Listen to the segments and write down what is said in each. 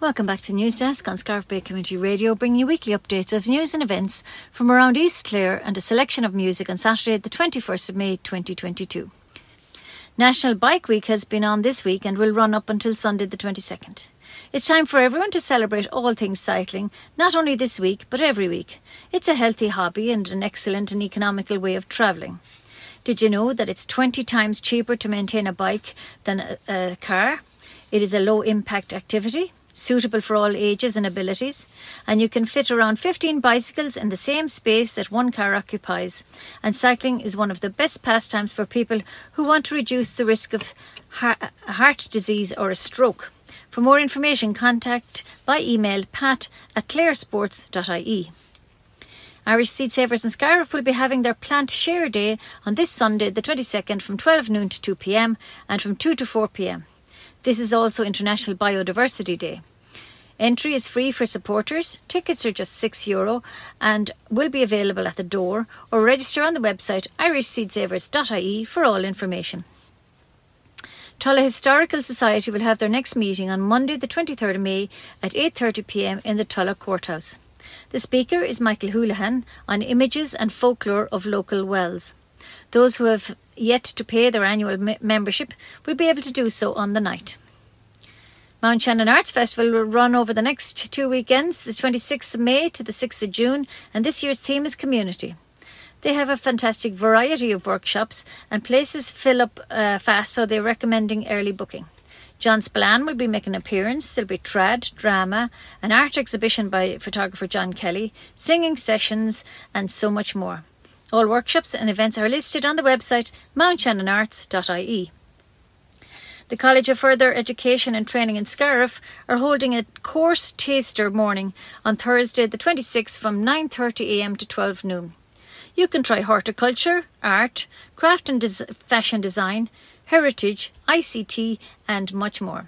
Welcome back to News Desk on Scariff Bay Community Radio, bringing you weekly updates of news and events from around East Clare and a selection of music on Saturday, the 21st of May 2022. National Bike Week has been on this week and will run up until Sunday, the 22nd. It's time for everyone to celebrate all things cycling, not only this week, but every week. It's a healthy hobby and an excellent and economical way of travelling. Did you know that it's 20 times cheaper to maintain a bike than a, a car? It is a low impact activity suitable for all ages and abilities, and you can fit around 15 bicycles in the same space that one car occupies. And cycling is one of the best pastimes for people who want to reduce the risk of heart disease or a stroke. For more information, contact by email pat at claresports.ie. Irish Seed Savers and Scariff will be having their plant share day on this Sunday, the 22nd, from 12 noon to 2 pm and from 2 to 4 pm. This is also International Biodiversity Day. Entry is free for supporters. Tickets are just €6 Euro and will be available at the door or register on the website irishseedsavers.ie for all information. Tulla Historical Society will have their next meeting on Monday the 23rd of May at 8.30pm in the Tulla Courthouse. The speaker is Michael Houlihan on images and folklore of local wells. Those who have yet to pay their annual membership will be able to do so on the night. Mount Shannon Arts Festival will run over the next two weekends, the 26th of May to the 6th of June, and this year's theme is community. They have a fantastic variety of workshops, and places fill up uh, fast, so they're recommending early booking. John Spillane will be making an appearance. There'll be trad, drama, an art exhibition by photographer John Kelly, singing sessions, and so much more. All workshops and events are listed on the website mountshannonarts.ie. The College of Further Education and Training in Scariff are holding a course taster morning on Thursday the 26th from 9.30am to 12 noon. You can try horticulture, art, craft and des- fashion design, heritage, ICT and much more.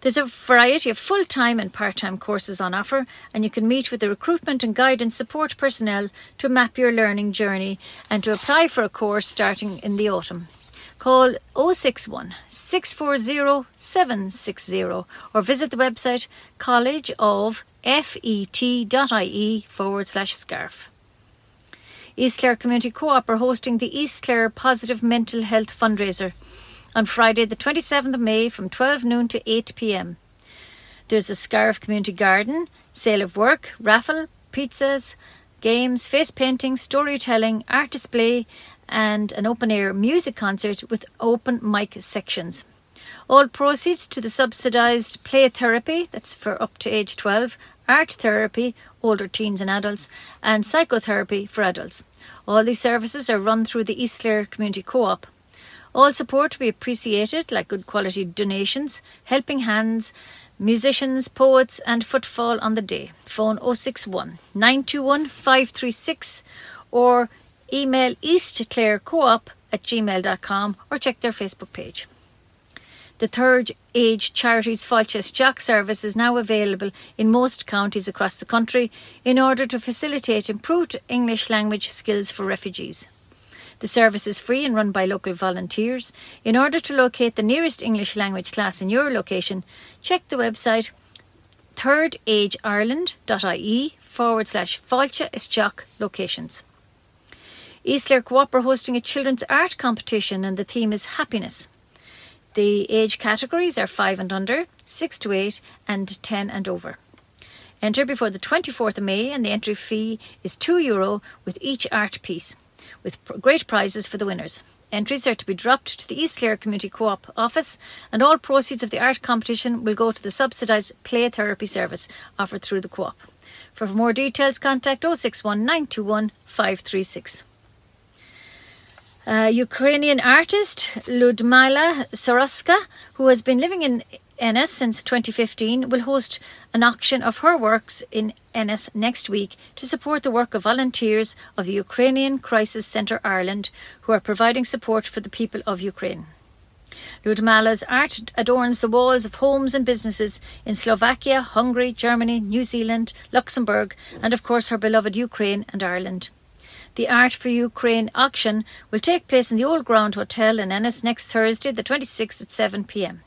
There's a variety of full time and part time courses on offer, and you can meet with the recruitment and guidance support personnel to map your learning journey and to apply for a course starting in the autumn. Call 061 640 760 or visit the website collegeoffet.ie forward slash scariff. East Clare Community Co op are hosting the East Clare Positive Mental Health Fundraiser on Friday, the 27th of May from 12 noon to 8 pm. There's the Scariff Community Garden, sale of work, raffle, pizzas, games, face painting, storytelling, art display, and an open air music concert with open mic sections. All proceeds to the subsidised play therapy, that's for up to age 12, art therapy, older teens and adults, and psychotherapy for adults. All these services are run through the East Clare Community Co op. All support to be appreciated, like good quality donations, helping hands, musicians, poets, and footfall on the day. Phone 061 921 536 or email eastclarecoop at gmail.com or check their Facebook page. The Third Age Charities Fáilte Isteach service is now available in most counties across the country in order to facilitate improved English language skills for refugees. The service is free and run by local volunteers. In order to locate the nearest English language class in your location, check the website thirdageIreland.ie forward slash Fáilte Isteach locations. East Clare Co-op are hosting a children's art competition and the theme is happiness. The age categories are 5 and under, 6 to 8 and 10 and over. Enter before the 24th of May and the entry fee is €2 Euro with each art piece with great prizes for the winners. Entries are to be dropped to the East Clare Community Co op office, and all proceeds of the art competition will go to the subsidised play therapy service offered through the co op. For more details, contact 061 921 536. Uh, Ukrainian artist Ludmila Soroska, who has been living in Ennis since 2015, will host an auction of her works in Ennis next week to support the work of volunteers of the Ukrainian Crisis Centre Ireland, who are providing support for the people of Ukraine. Ludmila's art adorns the walls of homes and businesses in Slovakia, Hungary, Germany, New Zealand, Luxembourg, and of course her beloved Ukraine and Ireland. The Art for Ukraine auction will take place in the Old Ground Hotel in Ennis next Thursday, the 26th at 7 pm.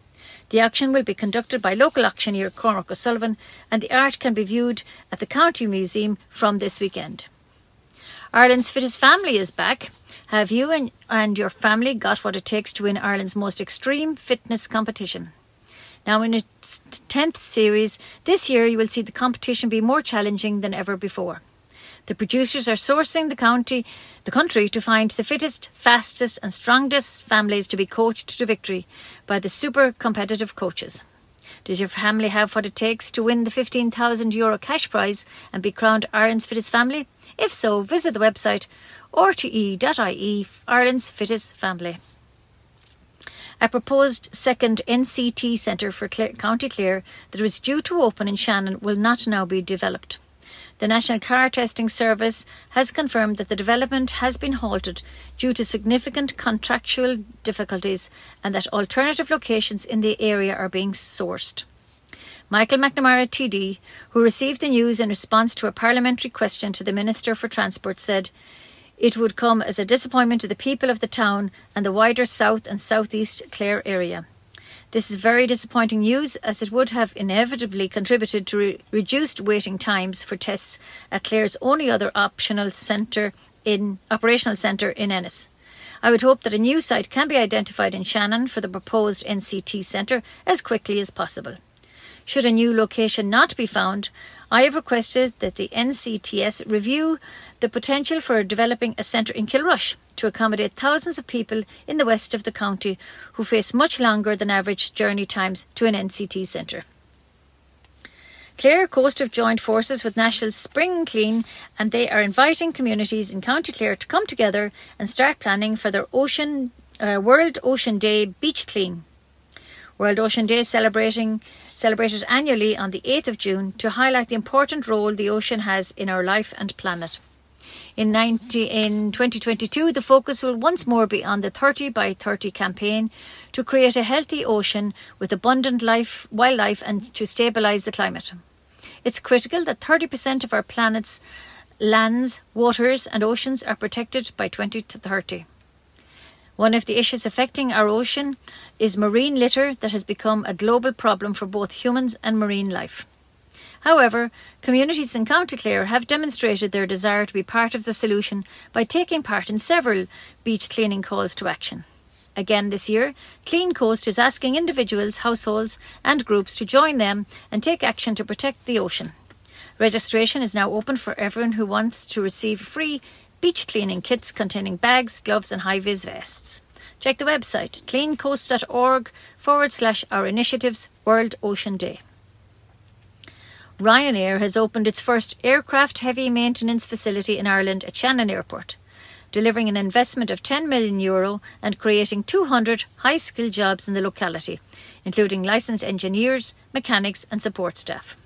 The auction will be conducted by local auctioneer Cormac O'Sullivan, and the art can be viewed at the County Museum from this weekend. Ireland's Fittest Family is back. Have you and, and your family got what it takes to win Ireland's most extreme fitness competition? Now, in its 10th series, this year you will see the competition be more challenging than ever before. The producers are sourcing the county, the country to find the fittest, fastest, and strongest families to be coached to victory by the super competitive coaches. Does your family have what it takes to win the 15,000 euro cash prize and be crowned Ireland's fittest family? If so, visit the website rte.ie Ireland's fittest family. A proposed second NCT centre for Clare, County Clare that was due to open in Shannon will not now be developed. The National Car Testing Service has confirmed that the development has been halted due to significant contractual difficulties and that alternative locations in the area are being sourced. Michael McNamara TD, who received the news in response to a parliamentary question to the Minister for Transport, said, It would come as a disappointment to the people of the town and the wider South and South East Clare area. This is very disappointing news as it would have inevitably contributed to re- reduced waiting times for tests at Clare's only other optional centre in operational centre in Ennis. I would hope that a new site can be identified in Shannon for the proposed NCT centre as quickly as possible. Should a new location not be found, I have requested that the NCTS review the potential for developing a centre in Kilrush to accommodate thousands of people in the west of the county who face much longer than average journey times to an NCT centre. Clean Coast have joined forces with National Spring Clean and they are inviting communities in County Clare to come together and start planning for their Ocean uh, World Ocean Day Beach Clean. World Ocean Day is celebrating celebrated annually on the 8th of June to highlight the important role the ocean has in our life and planet. In, 90, in 2022, the focus will once more be on the 30 by 30 campaign to create a healthy ocean with abundant life, wildlife and to stabilise the climate. It's critical that 30% of our planet's lands, waters, and oceans are protected by 2030. One of the issues affecting our ocean is marine litter that has become a global problem for both humans and marine life. However, communities in County Clare have demonstrated their desire to be part of the solution by taking part in several beach cleaning calls to action. Again this year, Clean Coast is asking individuals, households, and groups to join them and take action to protect the ocean. Registration is now open for everyone who wants to receive free beach cleaning kits containing bags, gloves, and high vis vests. Check the website cleancoast.org forward slash our initiatives World Ocean Day. Ryanair has opened its first aircraft heavy maintenance facility in Ireland at Shannon Airport, delivering an investment of 10 million euro and creating 200 high skilled jobs in the locality, including licensed engineers, mechanics, and support staff.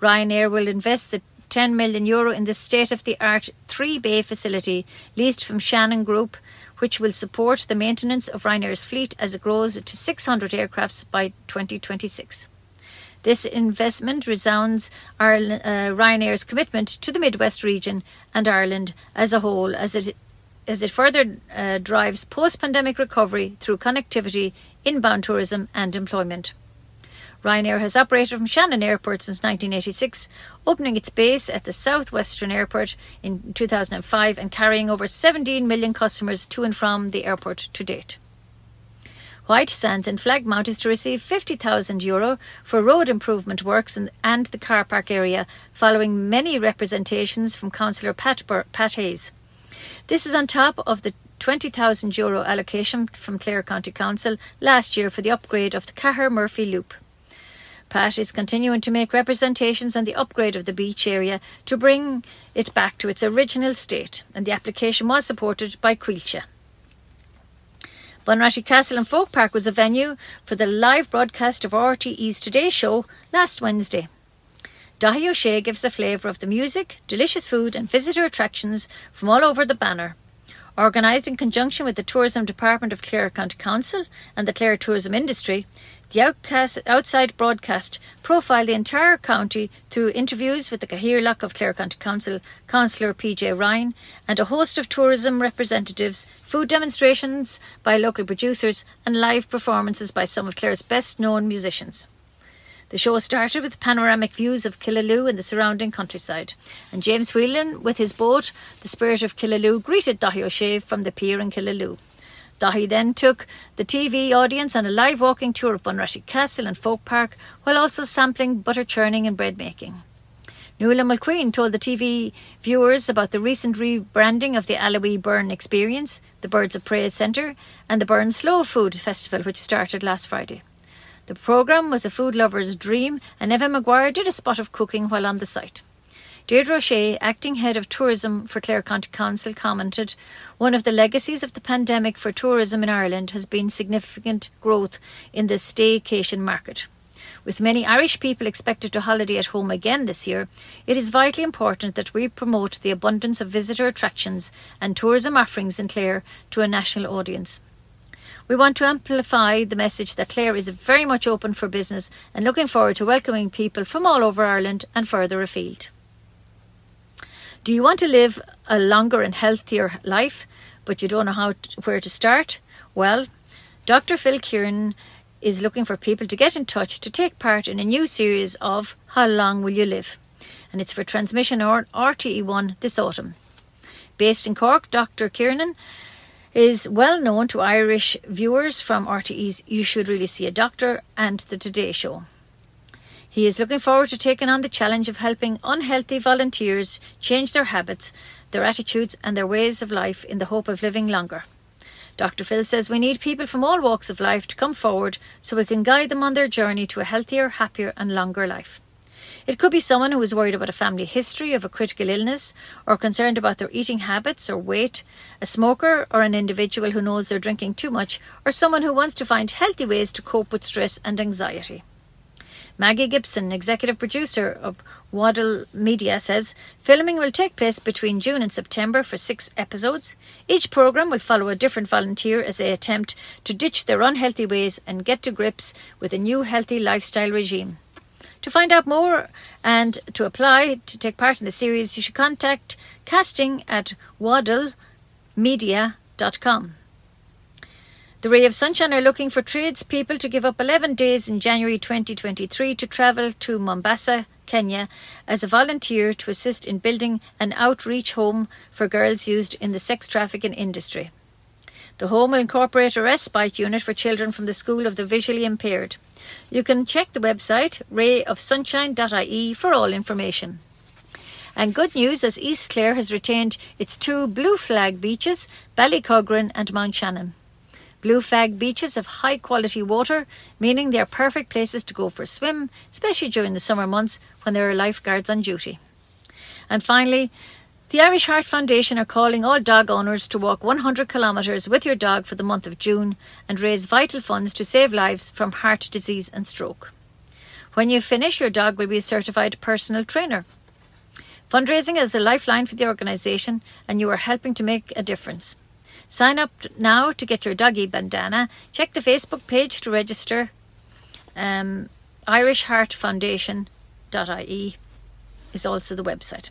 Ryanair will invest the 10 million euro in the state of the art three bay facility leased from Shannon Group, which will support the maintenance of Ryanair's fleet as it grows to 600 aircrafts by 2026. This investment resounds Ireland, uh, Ryanair's commitment to the Midwest region and Ireland as a whole as it as it further uh, drives post-pandemic recovery through connectivity, inbound tourism and employment. Ryanair has operated from Shannon Airport since 1986, opening its base at the Southwestern Airport in 2005 and carrying over 17 million customers to and from the airport to date. White Sands in Flagmount is to receive €50,000 Euro for road improvement works and, and the car park area, following many representations from Councillor Pat, Bur- Pat Hayes. This is on top of the €20,000 Euro allocation from Clare County Council last year for the upgrade of the Cahir Murphy Loop. Pat is continuing to make representations on the upgrade of the beach area to bring it back to its original state, and the application was supported by Coillte. Bunratty Castle and Folk Park was the venue for the live broadcast of RTE's Today Show last Wednesday. Daithí O'Shea gives a flavour of the music, delicious food, and visitor attractions from all over the banner. Organised in conjunction with the Tourism Department of Clare County Council and the Clare Tourism Industry, The outcast, outside broadcast profiled the entire county through interviews with the Cathaoirleach of Clare County Council, Councillor PJ Ryan, and a host of tourism representatives, food demonstrations by local producers, and live performances by some of Clare's best known musicians. The show started with panoramic views of Killaloe and the surrounding countryside, and James Whelan, with his boat, the Spirit of Killaloe, greeted Daithí O'Shea from the pier in Killaloe. Daithí then took the TV audience on a live walking tour of Bunratty Castle and Folk Park while also sampling butter churning and bread making. Nuala McQueen told the TV viewers about the recent rebranding of the Aillwee Burren Experience, the Birds of Prey Centre, and the Burren Slow Food Festival, which started last Friday. The programme was a food lover's dream, and Eva McGuire did a spot of cooking while on the site. Deirdre O'Shea, acting head of tourism for Clare County Council, commented One of the legacies of the pandemic for tourism in Ireland has been significant growth in the staycation market. With many Irish people expected to holiday at home again this year, it is vitally important that we promote the abundance of visitor attractions and tourism offerings in Clare to a national audience. We want to amplify the message that Clare is very much open for business and looking forward to welcoming people from all over Ireland and further afield. Do you want to live a longer and healthier life, but you don't know how to, where to start? Well, Dr. Phil Kieran is looking for people to get in touch to take part in a new series of How Long Will You Live? And it's for transmission on RTE1 this autumn. Based in Cork, Dr. Kieran is well known to Irish viewers from RTE's You Should Really See a Doctor and The Today Show. He is looking forward to taking on the challenge of helping unhealthy volunteers change their habits, their attitudes, and their ways of life in the hope of living longer. Dr. Phil says we need people from all walks of life to come forward so we can guide them on their journey to a healthier, happier, and longer life. It could be someone who is worried about a family history of a critical illness or concerned about their eating habits or weight, a smoker or an individual who knows they're drinking too much, or someone who wants to find healthy ways to cope with stress and anxiety. Maggie Gibson, executive producer of Waddell Media, says filming will take place between June and September for six episodes. Each programme will follow a different volunteer as they attempt to ditch their unhealthy ways and get to grips with a new healthy lifestyle regime. To find out more and to apply to take part in the series, you should contact casting at waddellmedia.com. The Ray of Sunshine are looking for tradespeople to give up 11 days in January 2023 to travel to Mombasa, Kenya, as a volunteer to assist in building an outreach home for girls used in the sex trafficking industry. The home will incorporate a respite unit for children from the School of the Visually Impaired. You can check the website rayofsunshine.ie for all information. And good news as East Clare has retained its two blue flag beaches, Ballycuggaran and Mount Shannon. Blue flag beaches have high quality water, meaning they are perfect places to go for a swim, especially during the summer months when there are lifeguards on duty. And finally, the Irish Heart Foundation are calling all dog owners to walk 100 kilometres with your dog for the month of June and raise vital funds to save lives from heart disease and stroke. When you finish, your dog will be a certified personal trainer. Fundraising is a lifeline for the organisation, and you are helping to make a difference. Sign up now to get your doggy bandana. Check the Facebook page to register. Um, IrishHeartFoundation.ie is also the website.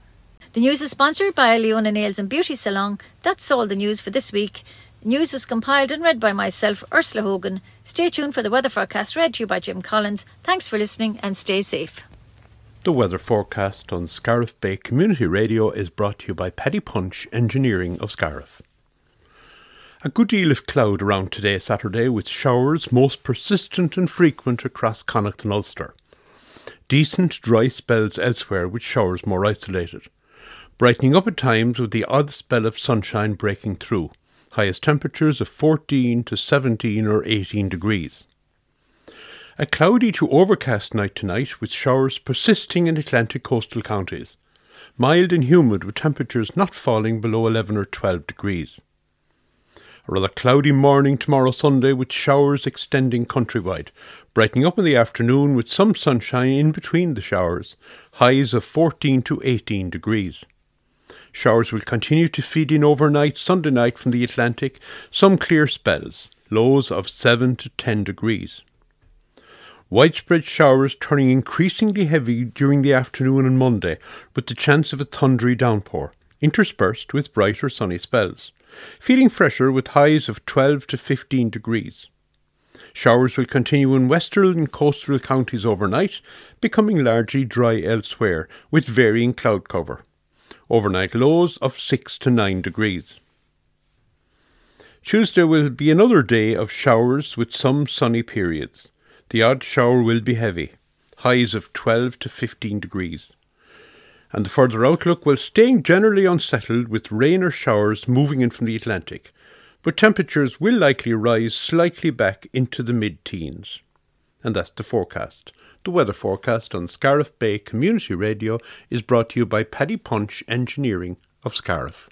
The news is sponsored by Leona Nails and Beauty Salon. That's all the news for this week. News was compiled and read by myself, Ursula Hogan. Stay tuned for the weather forecast read to you by Jim Collins. Thanks for listening and stay safe. The weather forecast on Scariff Bay Community Radio is brought to you by Paddy Punch Engineering of Scariff. A good deal of cloud around today, Saturday, with showers most persistent and frequent across Connacht and Ulster. Decent dry spells elsewhere, with showers more isolated. Brightening up at times with the odd spell of sunshine breaking through. Highest temperatures of 14 to 17 or 18 degrees. A cloudy to overcast night tonight, with showers persisting in Atlantic coastal counties. Mild and humid, with temperatures not falling below 11 or 12 degrees. A rather cloudy morning tomorrow Sunday with showers extending countrywide, brightening up in the afternoon with some sunshine in between the showers, highs of 14 to 18 degrees. Showers will continue to feed in overnight Sunday night from the Atlantic, some clear spells, lows of 7 to 10 degrees. Widespread showers turning increasingly heavy during the afternoon on Monday, with the chance of a thundery downpour, interspersed with brighter sunny spells. Feeling fresher with highs of 12 to 15 degrees. Showers will continue in western and coastal counties overnight, becoming largely dry elsewhere, with varying cloud cover. Overnight lows of 6 to 9 degrees. Tuesday will be another day of showers with some sunny periods. The odd shower will be heavy, highs of 12 to 15 degrees. And the further outlook will staying generally unsettled with rain or showers moving in from the Atlantic, but temperatures will likely rise slightly back into the mid teens. And that's the forecast. The weather forecast on Scariff Bay Community Radio is brought to you by Paddy Punch Engineering of Scariff.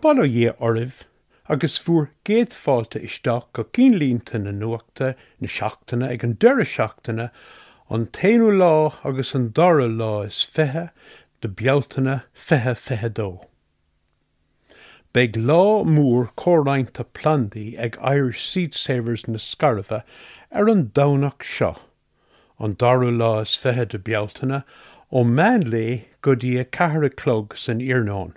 Balla dhé oribh agus fuair géad fáilte isteach go cín línta na nuachta na seachtainna ag an deire an téanú lá agus an dara lá is fethe de bealtainna fethe fethe dó. Beg lá mór córáinte plandaí ag Irish Seed Savers na Scarfa ar an danach seo. An darú lá is fethe de bealtainna ó man lé go dtí a cehar clog san Irnáin.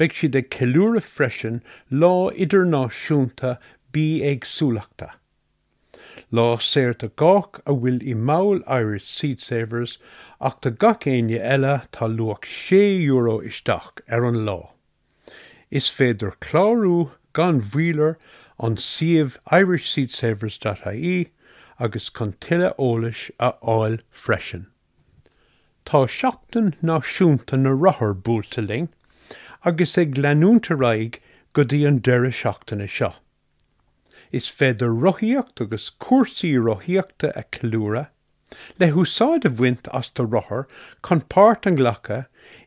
beag si de ceúra freisin lá idirnáisiúnta bí ag súlaachta. Lá séir a gách a bhfuil i máil Irish Seed Savers ach de gacéine eile tá luach 6 euro isteach ar an lá. Is féidir chlárú gan bhhuiir an siomh irishseedsavers.ie agus chun tiile ólais a áil freisin. Tá seachtain náisiúnta na rothir búlta ling agus ag leanúnta raig go dtí an deire seachtainna seo. Is féidir roiíocht agus cuasaí roiíochta a ceúra, le húsáid a bhaint as do rothair chun páirt an ghlacha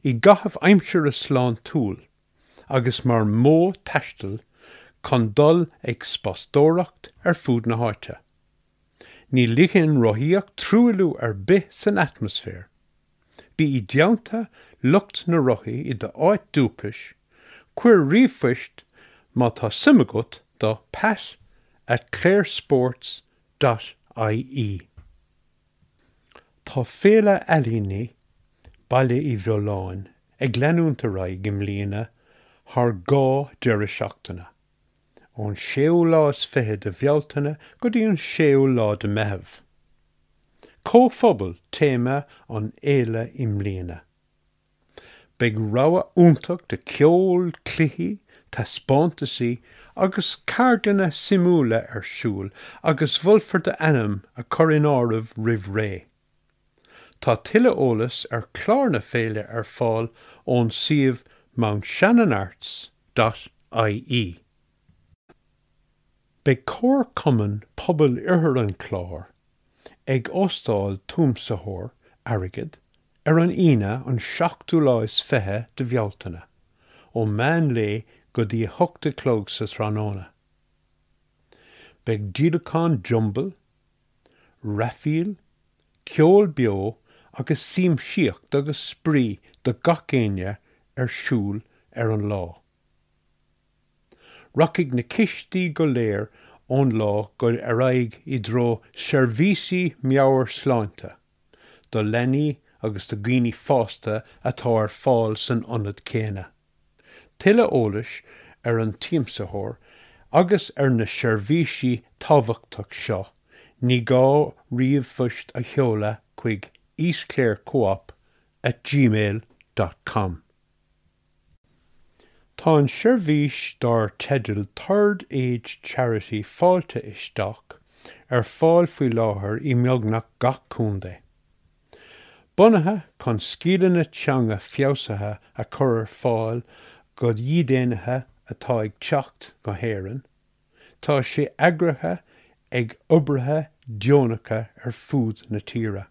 i gahabh aimseir a sláán túl, agus mar mó teistal chun dul ag spastóracht ar na. Ní ligin roiíocht trúilú ar bith san atmosfér. Bí i deanta lucht na rothaí i de áit dúpais, chuir riomhfuist má tá pat at clairsports.ie. Tá féle elíní bailile i bheoláin ag glenúnta ra gimlíana th gá deire seachtainna. ón séú lá is fithe de bhealtainna go dtí an séú lá de mehebh. Cóphobal téime an éile imlíana. beag rá úntaach de ceol cluhí tá spántaí agus cardanna simúla arsúl agus bhulfar de anam a chorin ámh rih ré. Tá tiile ólas ar chlána féile ar fáil ón siomh Mount Shannonarts.ie. Be cór cuman pobl ihir an chlár, ag ostáil túmsathir agad ar an ine an seachtú láis fethe de bhealtainna, ó man lé go dtí thugta clog sa tránána. Beg díadachán jumbal, rafiil, ceol beo agus sim siocht agus sprí do gacéine ar siúl ar an lá. Raigh na cistí go léir ón lá go araig i dro seirbhísí meabhar sláinte, do lenny agus do gghine fásta atá ar fáil san ionad céine. Tuile ólais ar an tíimsathir agus ar na seirbhísí táhachtach seo, ní gá riomh fuist a cheola chuig oscléir coop at gmail.com. Tá an seirbhís dar tedal Third Age Charity fáilte isteach ar fáil faoi láthair i meagnach gachúnda. Bunathe chun scílanna teanga fiosathe a chur fáil go dhídéanathe atá ag techt go héan, Tá sé agrathe ag obrathe deonacha ar fud na tíre.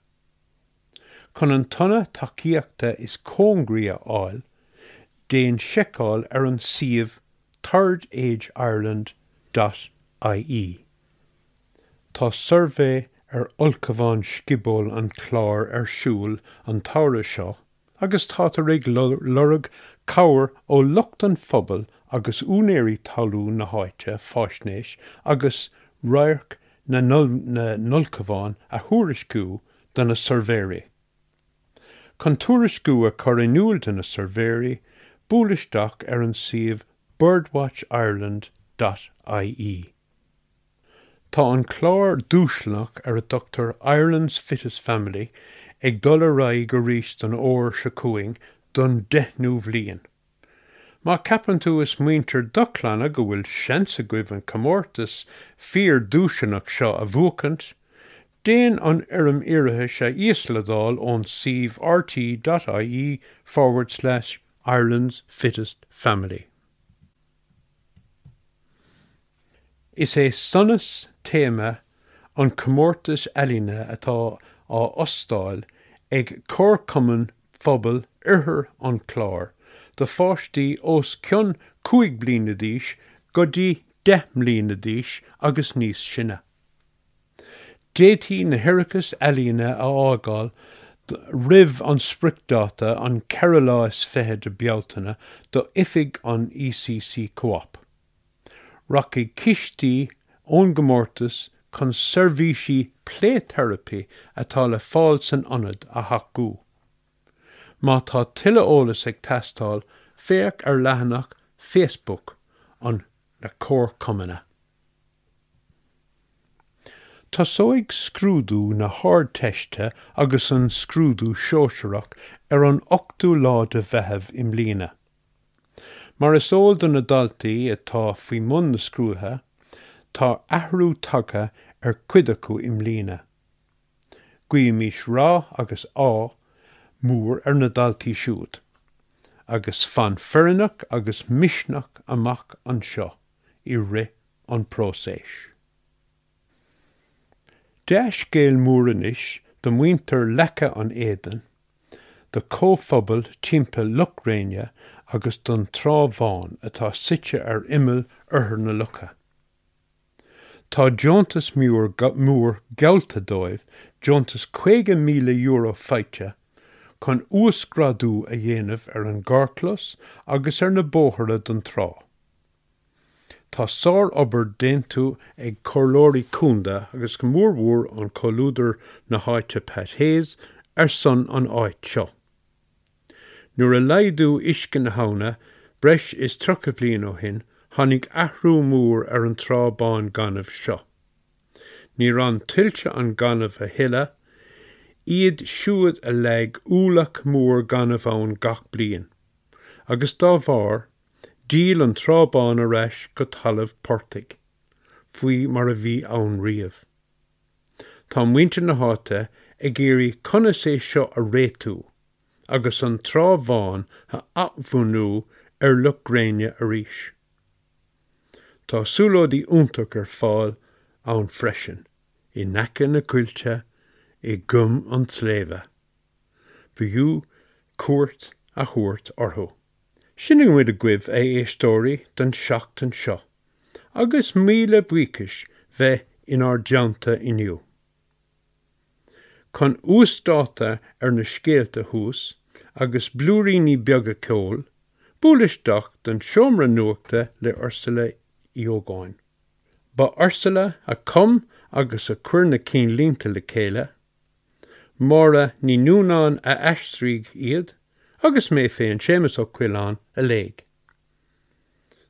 chun an tunna takeíochta is cóngraí áil, déon seáil ar an siomh thirdageIreland.ie. Tá survé ar olcaháin scibol an chlár arsúl an táire seo, agus tá a rig lurug cabhar ó lucht an fphobal agus únéirí talú na háite fáisnéis agus roiirc na, nul, na nulcaháin a thuriscú don na survéri. Con tuairiscú a chorinúil den na survéri, búlisteach ar an siomh birdwatchireland.ie. Tá an chlár dúislach ar a Dr. Ireland's Fittest Family ag dul ra go ríist don óir se cuaing don deithnú bblion. Má capan tú is muinter dochlanna go bhfuil seansa goibh an commórtas fír dúiseannach seo a bhuacant, déan an arm iirithe se ísladáil ón sih rt.ie forward slash Ireland's Fittest Family. Is é sonnas téma an commórtas eíine atá á ostáil ag córcuman fphobal ihir an chlár, de fáistí os cionn cuaig blina díis go dtí de mlína díis agus níos sinne. Détí na Hirachas eíine a ágáil rih an spricdáta an Carolás fethe de bealtainna do ifig an ECC coop. Raki kistí ón gomórtas chun servíisi plétherapy atá le fáil san anad a haú. Má tá tiile ólas ag testáil féach ar lehanach Facebook an na cór cumana. Tá sóig scrúdú na háir teiste agus an scrúdú seoisireach ar an 8ú lá de bheitthe im lína. Mar is óil don na daltaí atá faoi mun na scrúthe, tá ahrú tucha ar cuide acu im lína. Gui mís rá agus á mór ar na daltaí siúd, agus fan fearnach agus misnach amach an seo i ri an próséis. Deis géal móranis do muinter lecha an éan, de cóphobal timppe luchréine agus don tráháin atá site ar imime arthar na lucha. Tá Jotas múr mór gelta dóibh Jotas 2 míle euro feite chun uasgradú a dhéanamh ar an gáclas agus ar na bóthra don trá. Tá sár obair déintú ag cholóirí cúnda agus go mórhór an choúidir na háite pethéas ar san an áit seo. Nuair a leidú iscin na hána, breis is trocha blion ó hin, tháinig ahrú mór ar an trábáin ganmh seo. Ní ran tiltte an ganmh a hiile, iad siúad a leig úlach mór ganmh ann gach blion. Agus dá bhar, díal an trábáin a reis go talamh portig, faoi mar a bhí ann riamh. Tá muinte na háte ag géirí conna sé seo a réitú, agus an trábháin a achmhúnú ar lucréine a ríis. Tá súlódí úntaach ar fáil ann freisin, i nece na cuiilte i gum an sléve. Buú cuat a thuirt orthú. Sinning muid a gcuibh é étóí den seach an seo, agus míle buchas bheith inar deanta inniu. Con ústáta ar na scéalta hús agus blúíní beaga ceol, búlaisteach den siomra nuachta le Ursula íogáin. Ba Ursula a com agus a chuirna cí línta le céile, Mára ní núnáin a eistríg iad, agus mé féin sémas ó cuián a léig.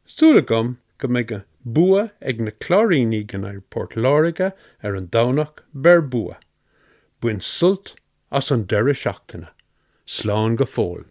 Súla gom go mé go bua ag na chláíní gan ar Port Láige ar an danach ber bua, buin sult as an deire seachtainna, sláán go fóil.